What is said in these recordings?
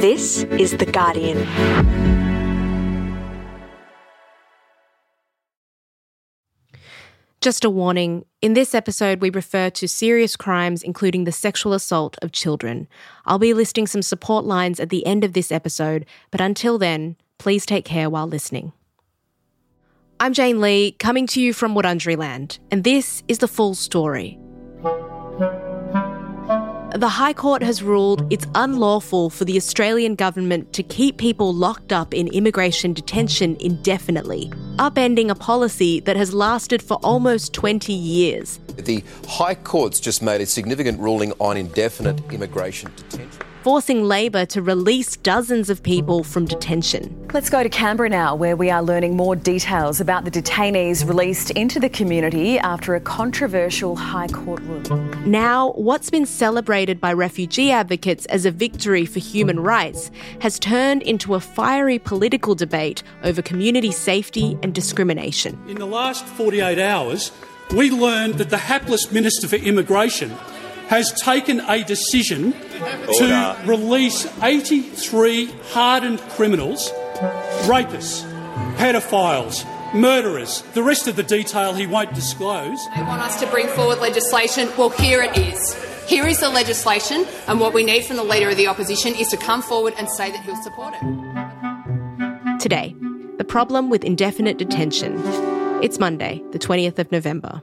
This is The Guardian. Just a warning in this episode, we refer to serious crimes, including the sexual assault of children. I'll be listing some support lines at the end of this episode, but until then, please take care while listening. I'm Jane Lee, coming to you from Wurundjeri Land, and this is the full story. The High Court has ruled it's unlawful for the Australian government to keep people locked up in immigration detention indefinitely, upending a policy that has lasted for almost 20 years. The High Court's just made a significant ruling on indefinite immigration detention forcing Labor to release dozens of people from detention. Let's go to Canberra now, where we are learning more details about the detainees released into the community after a controversial High Court ruling. Now, what's been celebrated by refugee advocates as a victory for human rights has turned into a fiery political debate over community safety and discrimination. In the last 48 hours, we learned that the hapless Minister for Immigration has taken a decision to release 83 hardened criminals, rapists, pedophiles, murderers. The rest of the detail he won't disclose. They want us to bring forward legislation. Well, here it is. Here is the legislation, and what we need from the Leader of the Opposition is to come forward and say that he'll support it. Today, the problem with indefinite detention. It's Monday, the 20th of November.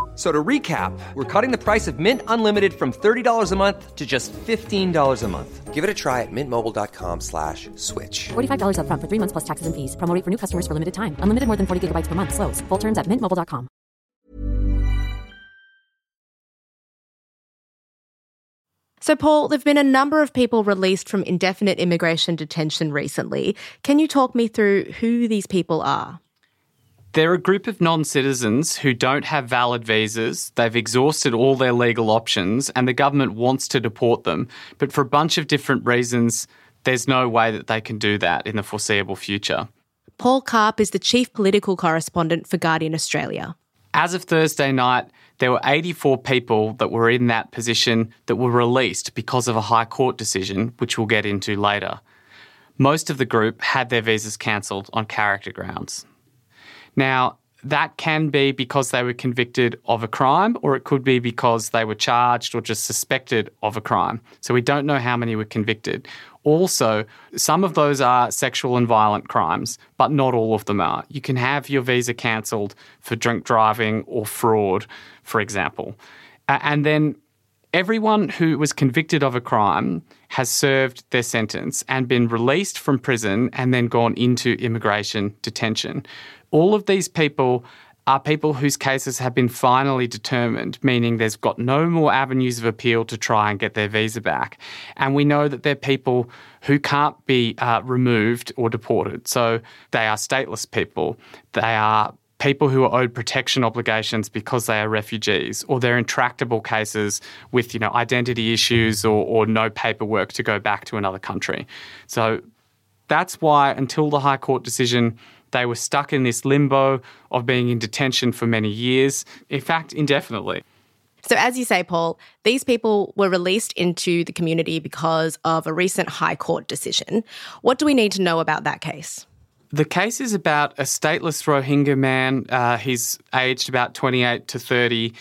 So to recap, we're cutting the price of Mint Unlimited from $30 a month to just $15 a month. Give it a try at mintmobile.com slash switch. $45 up front for three months plus taxes and fees. Promo for new customers for limited time. Unlimited more than 40 gigabytes per month. Slows. Full terms at mintmobile.com. So, Paul, there have been a number of people released from indefinite immigration detention recently. Can you talk me through who these people are? They're a group of non citizens who don't have valid visas. They've exhausted all their legal options, and the government wants to deport them. But for a bunch of different reasons, there's no way that they can do that in the foreseeable future. Paul Karp is the chief political correspondent for Guardian Australia. As of Thursday night, there were 84 people that were in that position that were released because of a High Court decision, which we'll get into later. Most of the group had their visas cancelled on character grounds. Now, that can be because they were convicted of a crime, or it could be because they were charged or just suspected of a crime. So we don't know how many were convicted. Also, some of those are sexual and violent crimes, but not all of them are. You can have your visa cancelled for drink driving or fraud, for example. And then everyone who was convicted of a crime has served their sentence and been released from prison and then gone into immigration detention all of these people are people whose cases have been finally determined, meaning there's got no more avenues of appeal to try and get their visa back. And we know that they're people who can't be uh, removed or deported. So they are stateless people. They are people who are owed protection obligations because they are refugees, or they're intractable cases with you know identity issues or, or no paperwork to go back to another country. So that's why until the High Court decision they were stuck in this limbo of being in detention for many years, in fact, indefinitely. So, as you say, Paul, these people were released into the community because of a recent High Court decision. What do we need to know about that case? The case is about a stateless Rohingya man. Uh, he's aged about 28 to 30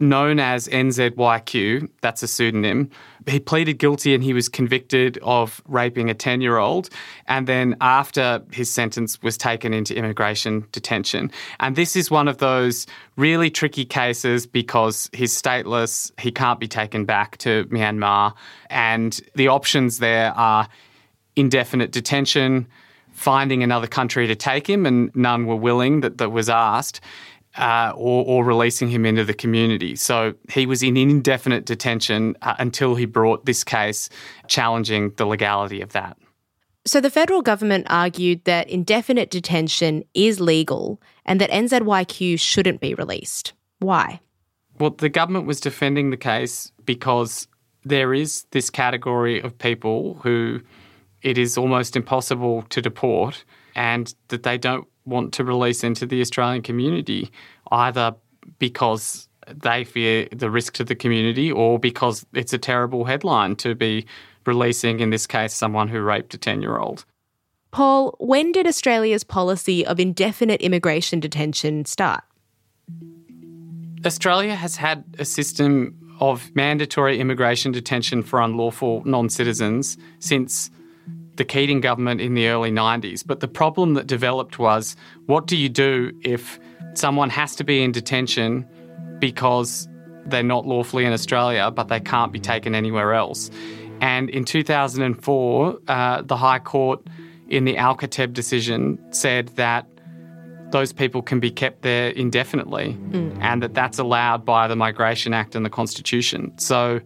known as NZYQ, that's a pseudonym. He pleaded guilty and he was convicted of raping a 10 year old. And then after his sentence was taken into immigration detention. And this is one of those really tricky cases because he's stateless, he can't be taken back to Myanmar. And the options there are indefinite detention, finding another country to take him, and none were willing that, that was asked uh, or, or, releasing him into the community. So he was in indefinite detention uh, until he brought this case challenging the legality of that. So the federal government argued that indefinite detention is legal and that NZYQ shouldn't be released. Why? Well, the government was defending the case because there is this category of people who it is almost impossible to deport and that they don't want to release into the Australian community, either because they fear the risk to the community or because it's a terrible headline to be releasing, in this case, someone who raped a 10 year old. Paul, when did Australia's policy of indefinite immigration detention start? Australia has had a system of mandatory immigration detention for unlawful non citizens since the Keating government in the early 90s. But the problem that developed was what do you do if someone has to be in detention because they're not lawfully in Australia, but they can't be taken anywhere else? And in 2004, uh, the High Court in the Al-Kateb decision said that those people can be kept there indefinitely mm. and that that's allowed by the Migration Act and the Constitution. So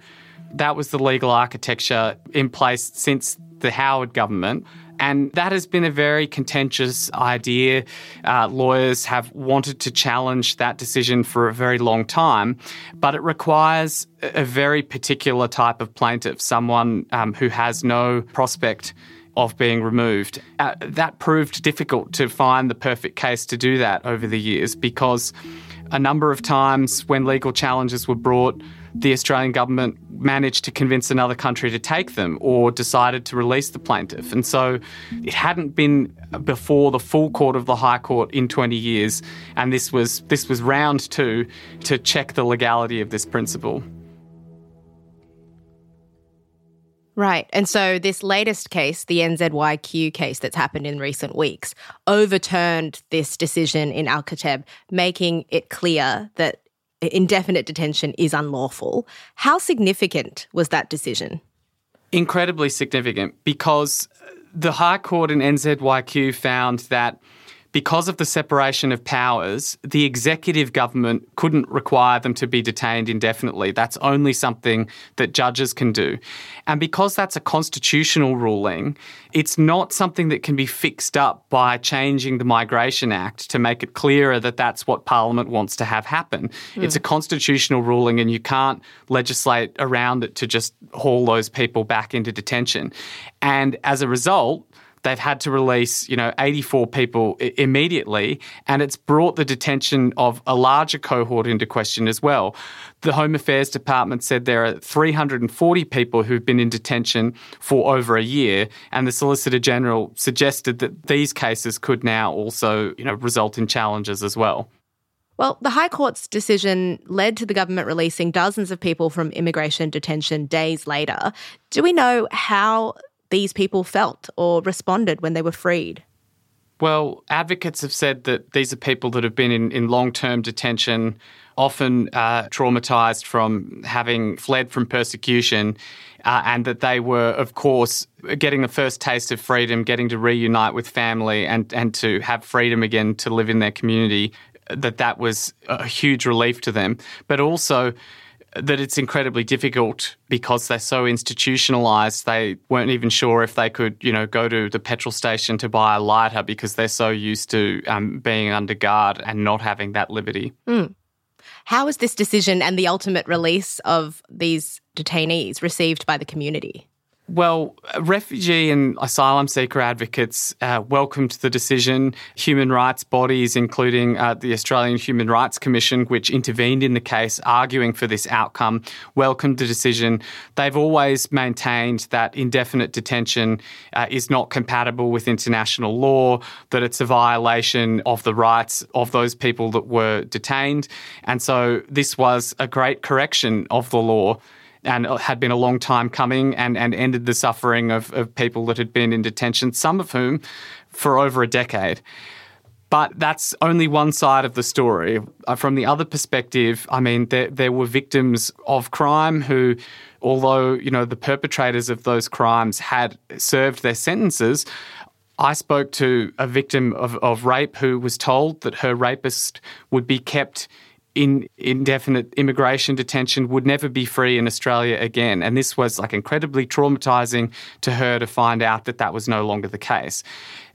that was the legal architecture in place since the Howard government. And that has been a very contentious idea. Uh, lawyers have wanted to challenge that decision for a very long time, but it requires a very particular type of plaintiff, someone um, who has no prospect of being removed. Uh, that proved difficult to find the perfect case to do that over the years because a number of times when legal challenges were brought, the Australian government managed to convince another country to take them or decided to release the plaintiff. And so it hadn't been before the full court of the High Court in 20 years, and this was this was round two to check the legality of this principle. Right. And so this latest case, the NZYQ case that's happened in recent weeks, overturned this decision in Al-Kateb, making it clear that indefinite detention is unlawful. How significant was that decision? Incredibly significant because the High Court in NZYQ found that because of the separation of powers, the executive government couldn't require them to be detained indefinitely. That's only something that judges can do. And because that's a constitutional ruling, it's not something that can be fixed up by changing the Migration Act to make it clearer that that's what Parliament wants to have happen. Mm. It's a constitutional ruling, and you can't legislate around it to just haul those people back into detention. And as a result, they've had to release, you know, 84 people I- immediately, and it's brought the detention of a larger cohort into question as well. The Home Affairs Department said there are 340 people who've been in detention for over a year, and the Solicitor General suggested that these cases could now also, you know, result in challenges as well. Well, the High Court's decision led to the government releasing dozens of people from immigration detention days later. Do we know how these people felt or responded when they were freed? Well, advocates have said that these are people that have been in, in long term detention, often uh, traumatized from having fled from persecution, uh, and that they were, of course, getting the first taste of freedom, getting to reunite with family and, and to have freedom again to live in their community, that that was a huge relief to them. But also, that it's incredibly difficult because they're so institutionalized. They weren't even sure if they could, you know, go to the petrol station to buy a lighter because they're so used to um, being under guard and not having that liberty. Mm. How is this decision and the ultimate release of these detainees received by the community? Well, refugee and asylum seeker advocates uh, welcomed the decision. Human rights bodies, including uh, the Australian Human Rights Commission, which intervened in the case, arguing for this outcome, welcomed the decision. They've always maintained that indefinite detention uh, is not compatible with international law, that it's a violation of the rights of those people that were detained. And so this was a great correction of the law and had been a long time coming and, and ended the suffering of, of people that had been in detention, some of whom for over a decade. But that's only one side of the story. Uh, from the other perspective, I mean, there, there were victims of crime who, although, you know, the perpetrators of those crimes had served their sentences, I spoke to a victim of, of rape who was told that her rapist would be kept in indefinite immigration detention would never be free in Australia again. And this was like incredibly traumatizing to her to find out that that was no longer the case.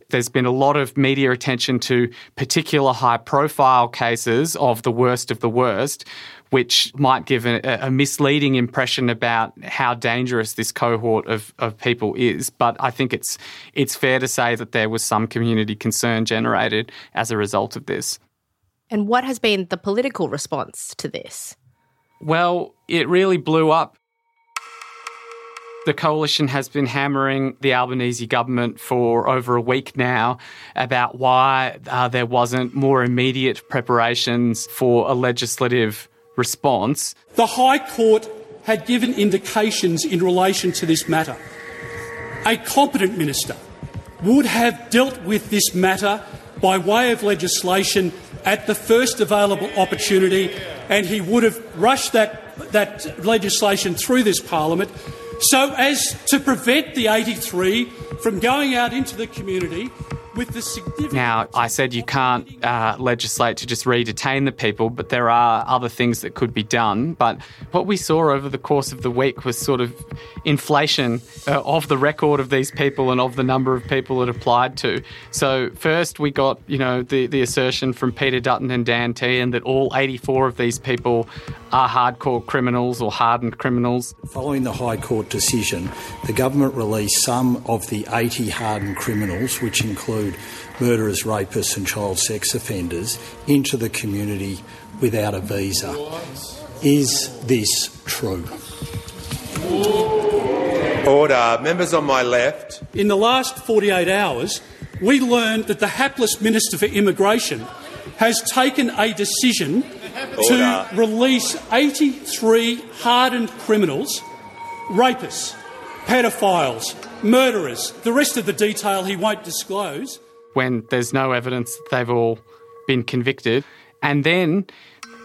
There's been a lot of media attention to particular high profile cases of the worst of the worst, which might give a, a, misleading impression about how dangerous this cohort of, of people is. But I think it's it's fair to say that there was some community concern generated as a result of this. And what has been the political response to this? Well, it really blew up. The coalition has been hammering the Albanese government for over a week now about why uh, there wasn't more immediate preparations for a legislative response. The High Court had given indications in relation to this matter. A competent minister would have dealt with this matter by way of legislation at the first available opportunity, and he would have rushed that, that legislation through this parliament. So as to prevent the 83 from going out into the community significant. Now, I said you can't uh, legislate to just re-detain the people, but there are other things that could be done. But what we saw over the course of the week was sort of inflation uh, of the record of these people and of the number of people it applied to. So first we got, you know, the, the assertion from Peter Dutton and Dan Tehan that all 84 of these people are hardcore criminals or hardened criminals. Following the High Court decision, the government released some of the 80 hardened criminals, which include murderers, rapists, and child sex offenders, into the community without a visa. Is this true? Order. Members on my left. In the last 48 hours, we learned that the hapless Minister for Immigration has taken a decision Order. to release 83 hardened criminals, rapists, pedophiles, murderers. The rest of the detail he won't disclose. When there's no evidence that they've all been convicted. And then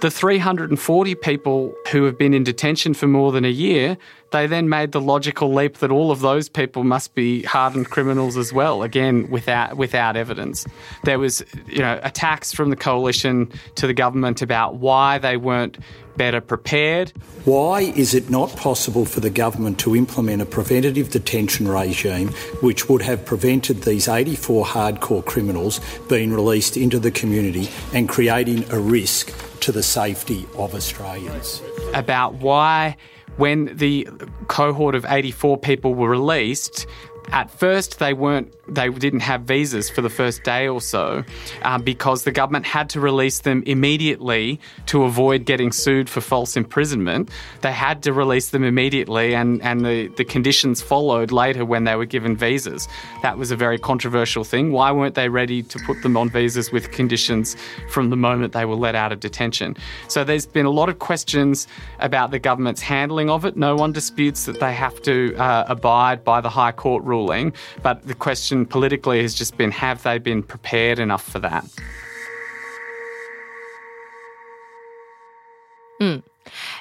the 340 people who have been in detention for more than a year, they then made the logical leap that all of those people must be hardened criminals as well, again without without evidence. There was, you know, attacks from the coalition to the government about why they weren't better prepared. Why is it not possible for the government to implement a preventative detention regime which would have prevented these 84 hardcore criminals being released into the community and creating a risk to the safety of Australians? About why, when the cohort of 84 people were released, at first they weren't they didn't have visas for the first day or so um, because the government had to release them immediately to avoid getting sued for false imprisonment. They had to release them immediately, and, and the, the conditions followed later when they were given visas. That was a very controversial thing. Why weren't they ready to put them on visas with conditions from the moment they were let out of detention? So there's been a lot of questions about the government's handling of it. No one disputes that they have to uh, abide by the High Court ruling, but the question question politically has just been have they been prepared enough for that? Mm.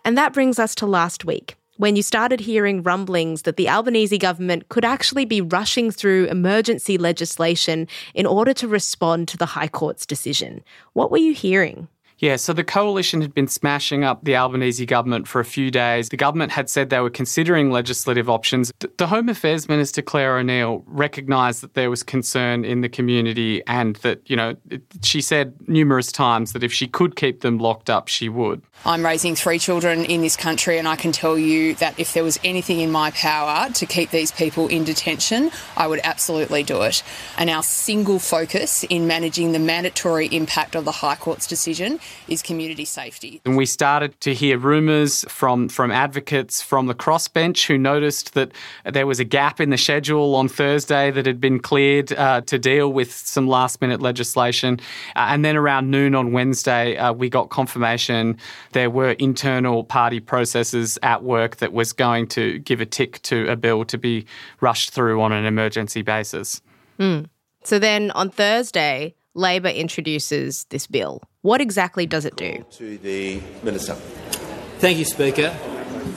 And that brings us to last week, when you started hearing rumblings that the Albanese government could actually be rushing through emergency legislation in order to respond to the High Court's decision. What were you hearing? Yeah, so the coalition had been smashing up the Albanese government for a few days. The government had said they were considering legislative options. The Home Affairs Minister, Clare O'Neil, recognised that there was concern in the community and that, you know, she said numerous times that if she could keep them locked up, she would. I'm raising three children in this country, and I can tell you that if there was anything in my power to keep these people in detention, I would absolutely do it. And our single focus in managing the mandatory impact of the High Court's decision is community safety. And we started to hear rumours from, from advocates from the crossbench who noticed that there was a gap in the schedule on Thursday that had been cleared uh, to deal with some last minute legislation. Uh, and then around noon on Wednesday, uh, we got confirmation there were internal party processes at work that was going to give a tick to a bill to be rushed through on an emergency basis. Mm. So then on Thursday, Labor introduces this bill. What exactly does it do? To the Minister. Thank you, Speaker.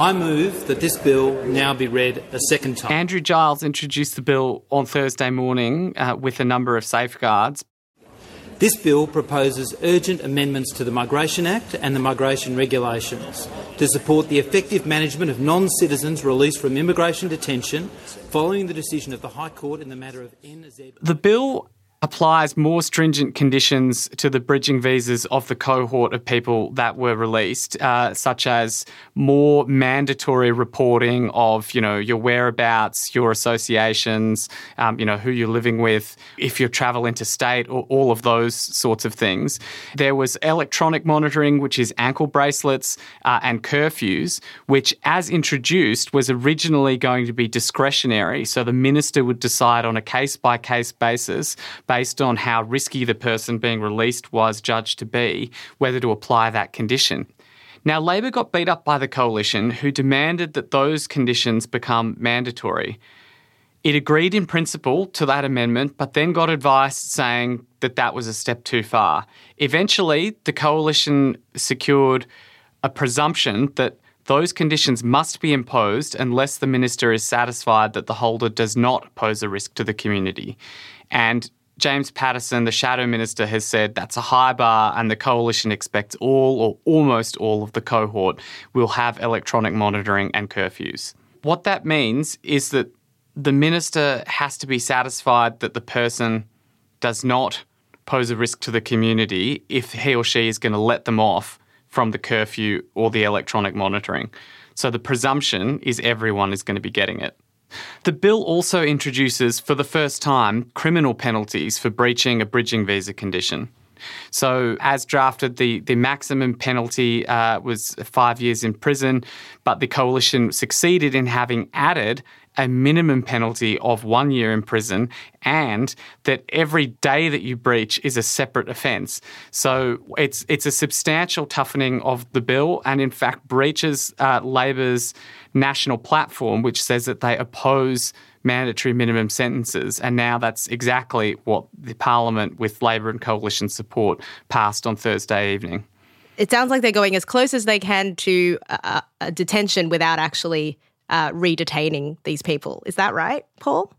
I move that this bill now be read a second time. Andrew Giles introduced the bill on Thursday morning uh, with a number of safeguards. This bill proposes urgent amendments to the Migration Act and the migration regulations to support the effective management of non citizens released from immigration detention following the decision of the High Court in the matter of NZ. The bill applies more stringent conditions to the bridging visas of the cohort of people that were released, uh, such as more mandatory reporting of, you know, your whereabouts, your associations, um, you know, who you're living with, if you travel interstate, or all of those sorts of things. There was electronic monitoring, which is ankle bracelets uh, and curfews, which, as introduced, was originally going to be discretionary. So the minister would decide on a case by case basis based on how risky the person being released was judged to be, whether to apply that condition. Now, Labor got beat up by the coalition, who demanded that those conditions become mandatory. It agreed in principle to that amendment, but then got advice saying that that was a step too far. Eventually, the coalition secured a presumption that those conditions must be imposed unless the minister is satisfied that the holder does not pose a risk to the community. And James Paterson, the shadow minister, has said that's a high bar, and the coalition expects all or almost all of the cohort will have electronic monitoring and curfews. What that means is that the minister has to be satisfied that the person does not pose a risk to the community if he or she is going to let them off from the curfew or the electronic monitoring. So the presumption is everyone is going to be getting it. The bill also introduces, for the first time, criminal penalties for breaching a bridging visa condition. So, as drafted, the, the maximum penalty uh, was five years in prison, but the coalition succeeded in having added a minimum penalty of one year in prison and that every day that you breach is a separate offence. So it's it's a substantial toughening of the bill and in fact breaches uh, Labor's national platform which says that they oppose mandatory minimum sentences and now that's exactly what the parliament with Labor and coalition support passed on Thursday evening. It sounds like they're going as close as they can to a, a detention without actually uh, redetaining these people. Is that right, Paul?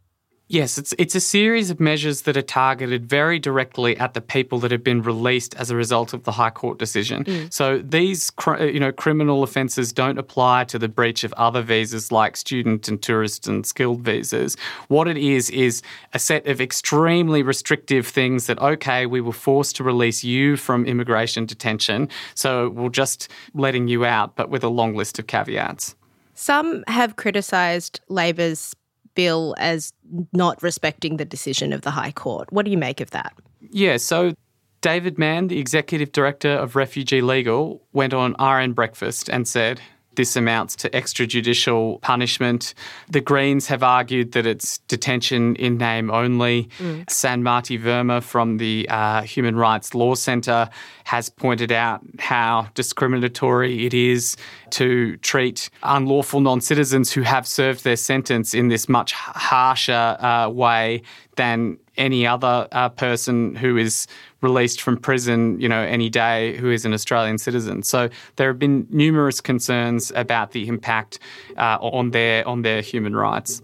Yes, it's it's a series of measures that are targeted very directly at the people that have been released as a result of the High Court decision. Mm. So these you know criminal offences don't apply to the breach of other visas like student and tourist and skilled visas. What it is is a set of extremely restrictive things that okay, we were forced to release you from immigration detention, so we're just letting you out, but with a long list of caveats. Some have criticised Labor's bill as not respecting the decision of the High Court. What do you make of that? Yeah, so David Manne, the executive director of Refugee Legal, went on RN Breakfast and said, this amounts to extrajudicial punishment. The Greens have argued that it's detention in name only. Mm. Sanmati Verma from the uh, Human Rights Law Centre has pointed out how discriminatory it is to treat unlawful non citizens who have served their sentence in this much harsher uh, way than any other uh, person who is released from prison, you know, any day who is an Australian citizen. So there have been numerous concerns about the impact uh, on their on their human rights.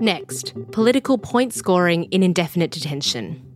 Next, political point scoring in indefinite detention.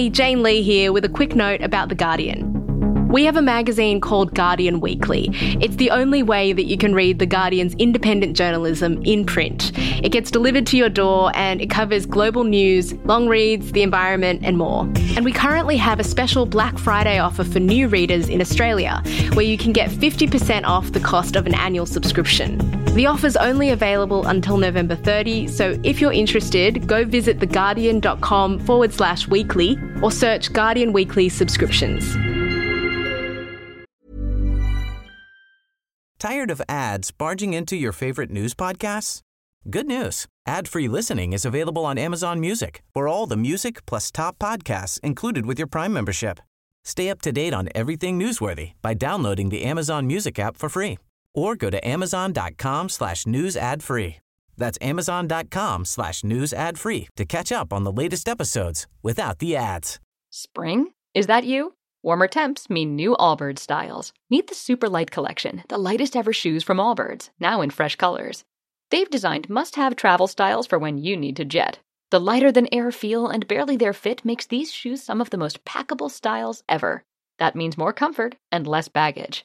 Hey, Jane Lee here with a quick note about The Guardian. We have a magazine called Guardian Weekly. It's the only way that you can read The Guardian's independent journalism in print. It gets delivered to your door and it covers global news, long reads, the environment, and more. And we currently have a special Black Friday offer for new readers in Australia, where you can get 50% off the cost of an annual subscription. The offer's only available until November 30, so if you're interested, go visit theguardian.com forward slash weekly or search Guardian Weekly subscriptions. Tired of ads barging into your favorite news podcasts? Good news. Ad-free listening is available on Amazon Music for all the music plus top podcasts included with your Prime membership. Stay up to date on everything newsworthy by downloading the Amazon Music app for free or go to amazon.com slash news ad free. That's amazon.com slash news ad free to catch up on the latest episodes without the ads. Spring? Is that you? Warmer temps mean new Allbirds styles. Meet the Super Light Collection, the lightest ever shoes from Allbirds, now in fresh colors. They've designed must have travel styles for when you need to jet. The lighter than air feel and barely there fit makes these shoes some of the most packable styles ever. That means more comfort and less baggage.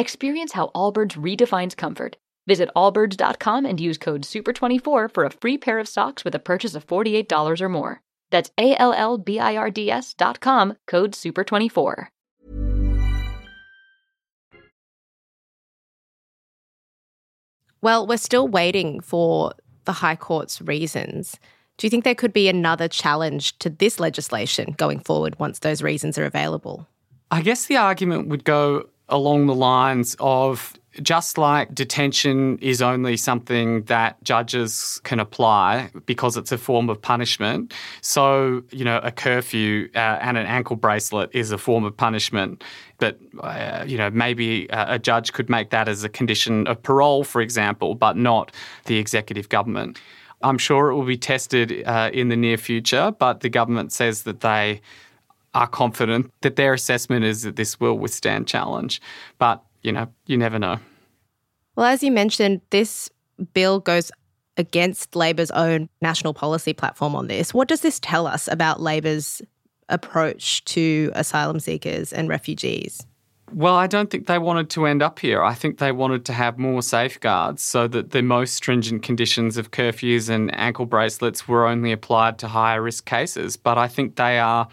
Experience how Allbirds redefines comfort. Visit allbirds.com and use code SUPER24 for a free pair of socks with a purchase of $48 or more. That's A L L B I R D S dot com, code SUPER24. Well, we're still waiting for the High Court's reasons. Do you think there could be another challenge to this legislation going forward once those reasons are available? I guess the argument would go along the lines of just like detention is only something that judges can apply because it's a form of punishment, so, you know, a curfew uh, and an ankle bracelet is a form of punishment. But, uh, you know, maybe a judge could make that as a condition of parole, for example, but not the executive government. I'm sure it will be tested uh, in the near future, but the government says that they are confident that their assessment is that this will withstand challenge. But you know, you never know. Well, as you mentioned, this bill goes against Labor's own national policy platform on this. What does this tell us about Labor's approach to asylum seekers and refugees? Well, I don't think they wanted to end up here. I think they wanted to have more safeguards so that the most stringent conditions of curfews and ankle bracelets were only applied to higher risk cases. But I think they are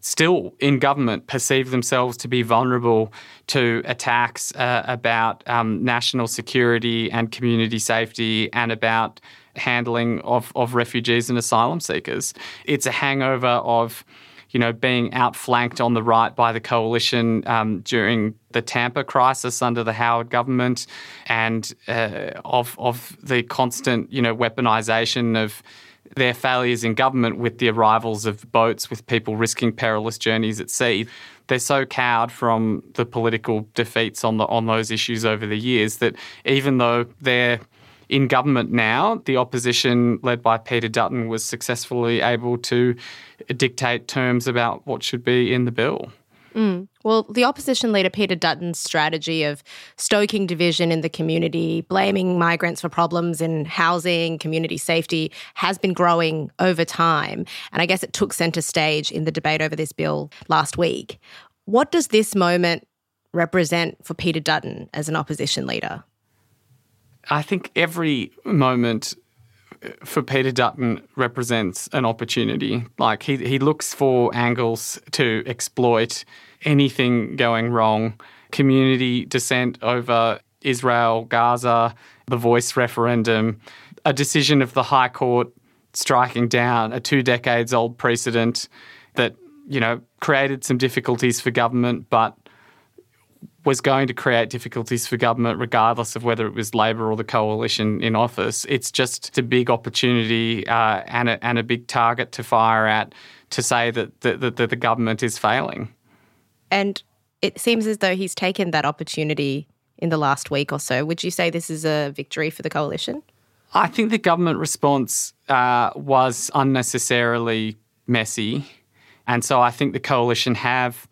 still in government perceive themselves to be vulnerable to attacks uh, about um, national security and community safety and about handling of, of refugees and asylum seekers. It's a hangover of you know, being outflanked on the right by the coalition um, during the Tampa crisis under the Howard government, and uh, of of the constant, you know, weaponization of their failures in government with the arrivals of boats with people risking perilous journeys at sea. They're so cowed from the political defeats on the on those issues over the years that even though they're in government now, the opposition led by Peter Dutton was successfully able to dictate terms about what should be in the bill. Mm. Well, the opposition leader Peter Dutton's strategy of stoking division in the community, blaming migrants for problems in housing, community safety, has been growing over time. And I guess it took centre stage in the debate over this bill last week. What does this moment represent for Peter Dutton as an opposition leader? I think every moment for Peter Dutton represents an opportunity. Like he, he looks for angles to exploit anything going wrong. Community dissent over Israel, Gaza, the voice referendum, a decision of the High Court striking down a two decades old precedent that you know, created some difficulties for government, but was going to create difficulties for government regardless of whether it was Labor or the coalition in office. It's just a big opportunity uh, and, a, and a big target to fire at to say that the, that the government is failing. And it seems as though he's taken that opportunity in the last week or so. Would you say this is a victory for the coalition? I think the government response uh, was unnecessarily messy. And so I think the coalition have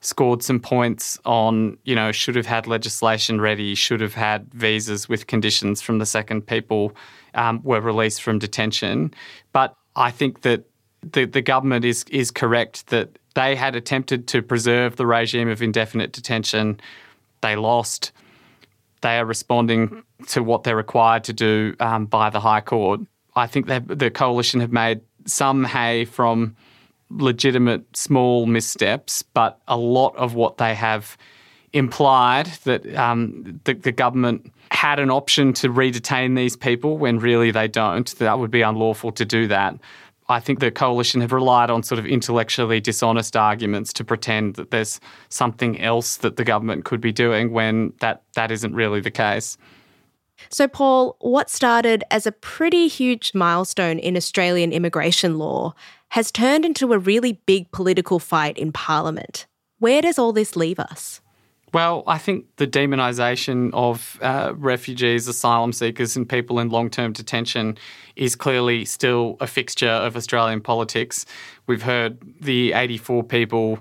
scored some points on, you know, should have had legislation ready, should have had visas with conditions from the second people um, were released from detention. But I think that the, the government is is correct that they had attempted to preserve the regime of indefinite detention. They lost. They are responding to what they're required to do um, by the High Court. I think the coalition have made some hay from legitimate small missteps, but a lot of what they have implied that um, the, the, government had an option to re-detain these people when really they don't. That would be unlawful to do that. I think the coalition have relied on sort of intellectually dishonest arguments to pretend that there's something else that the government could be doing when that, that isn't really the case. So, Paul, what started as a pretty huge milestone in Australian immigration law has turned into a really big political fight in Parliament. Where does all this leave us? Well, I think the demonisation of uh, refugees, asylum seekers, and people in long term detention is clearly still a fixture of Australian politics. We've heard the 84 people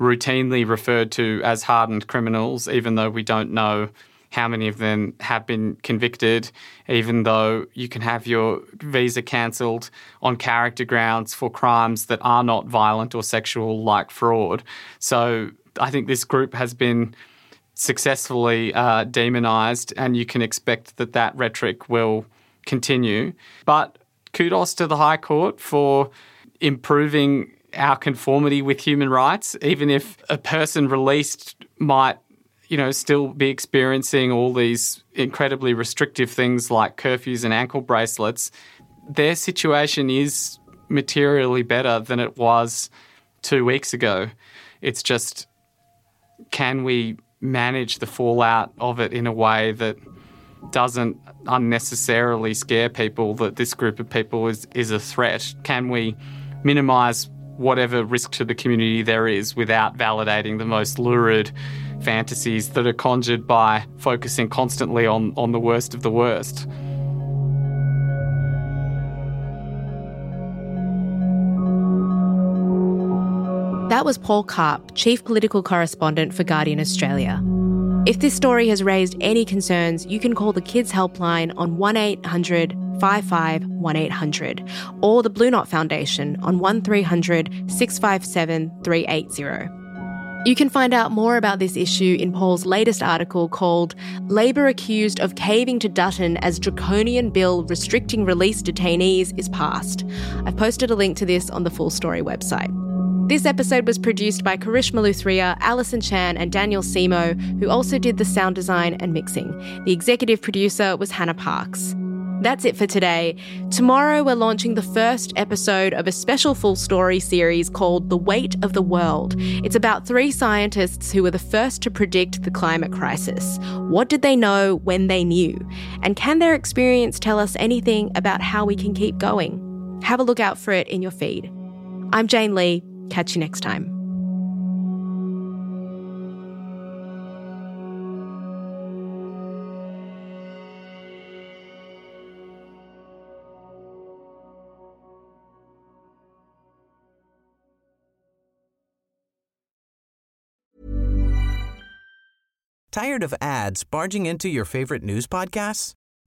routinely referred to as hardened criminals, even though we don't know how many of them have been convicted, even though you can have your visa cancelled on character grounds for crimes that are not violent or sexual, like fraud. So I think this group has been successfully uh, demonised, and you can expect that that rhetoric will continue. But kudos to the High Court for improving our conformity with human rights, even if a person released might you know, still be experiencing all these incredibly restrictive things like curfews and ankle bracelets, their situation is materially better than it was two weeks ago. It's just, can we manage the fallout of it in a way that doesn't unnecessarily scare people that this group of people is, is a threat? Can we minimise whatever risk to the community there is without validating the most lurid fantasies that are conjured by focusing constantly on, on the worst of the worst. That was Paul Karp, Chief Political Correspondent for Guardian Australia. If this story has raised any concerns, you can call the Kids Helpline on 1800 55 1800 or the Blue Knot Foundation on 1300 657 380. You can find out more about this issue in Paul's latest article called Labor Accused of Caving to Dutton as Draconian Bill Restricting Release Detainees is Passed. I've posted a link to this on the Full Story website. This episode was produced by Karishma Luthria, Alison Chan, and Daniel Simo, who also did the sound design and mixing. The executive producer was Hannah Parks. That's it for today. Tomorrow, we're launching the first episode of a special full story series called The Weight of the World. It's about three scientists who were the first to predict the climate crisis. What did they know when they knew? And can their experience tell us anything about how we can keep going? Have a look out for it in your feed. I'm Jane Lee. Catch you next time. Tired of ads barging into your favorite news podcasts?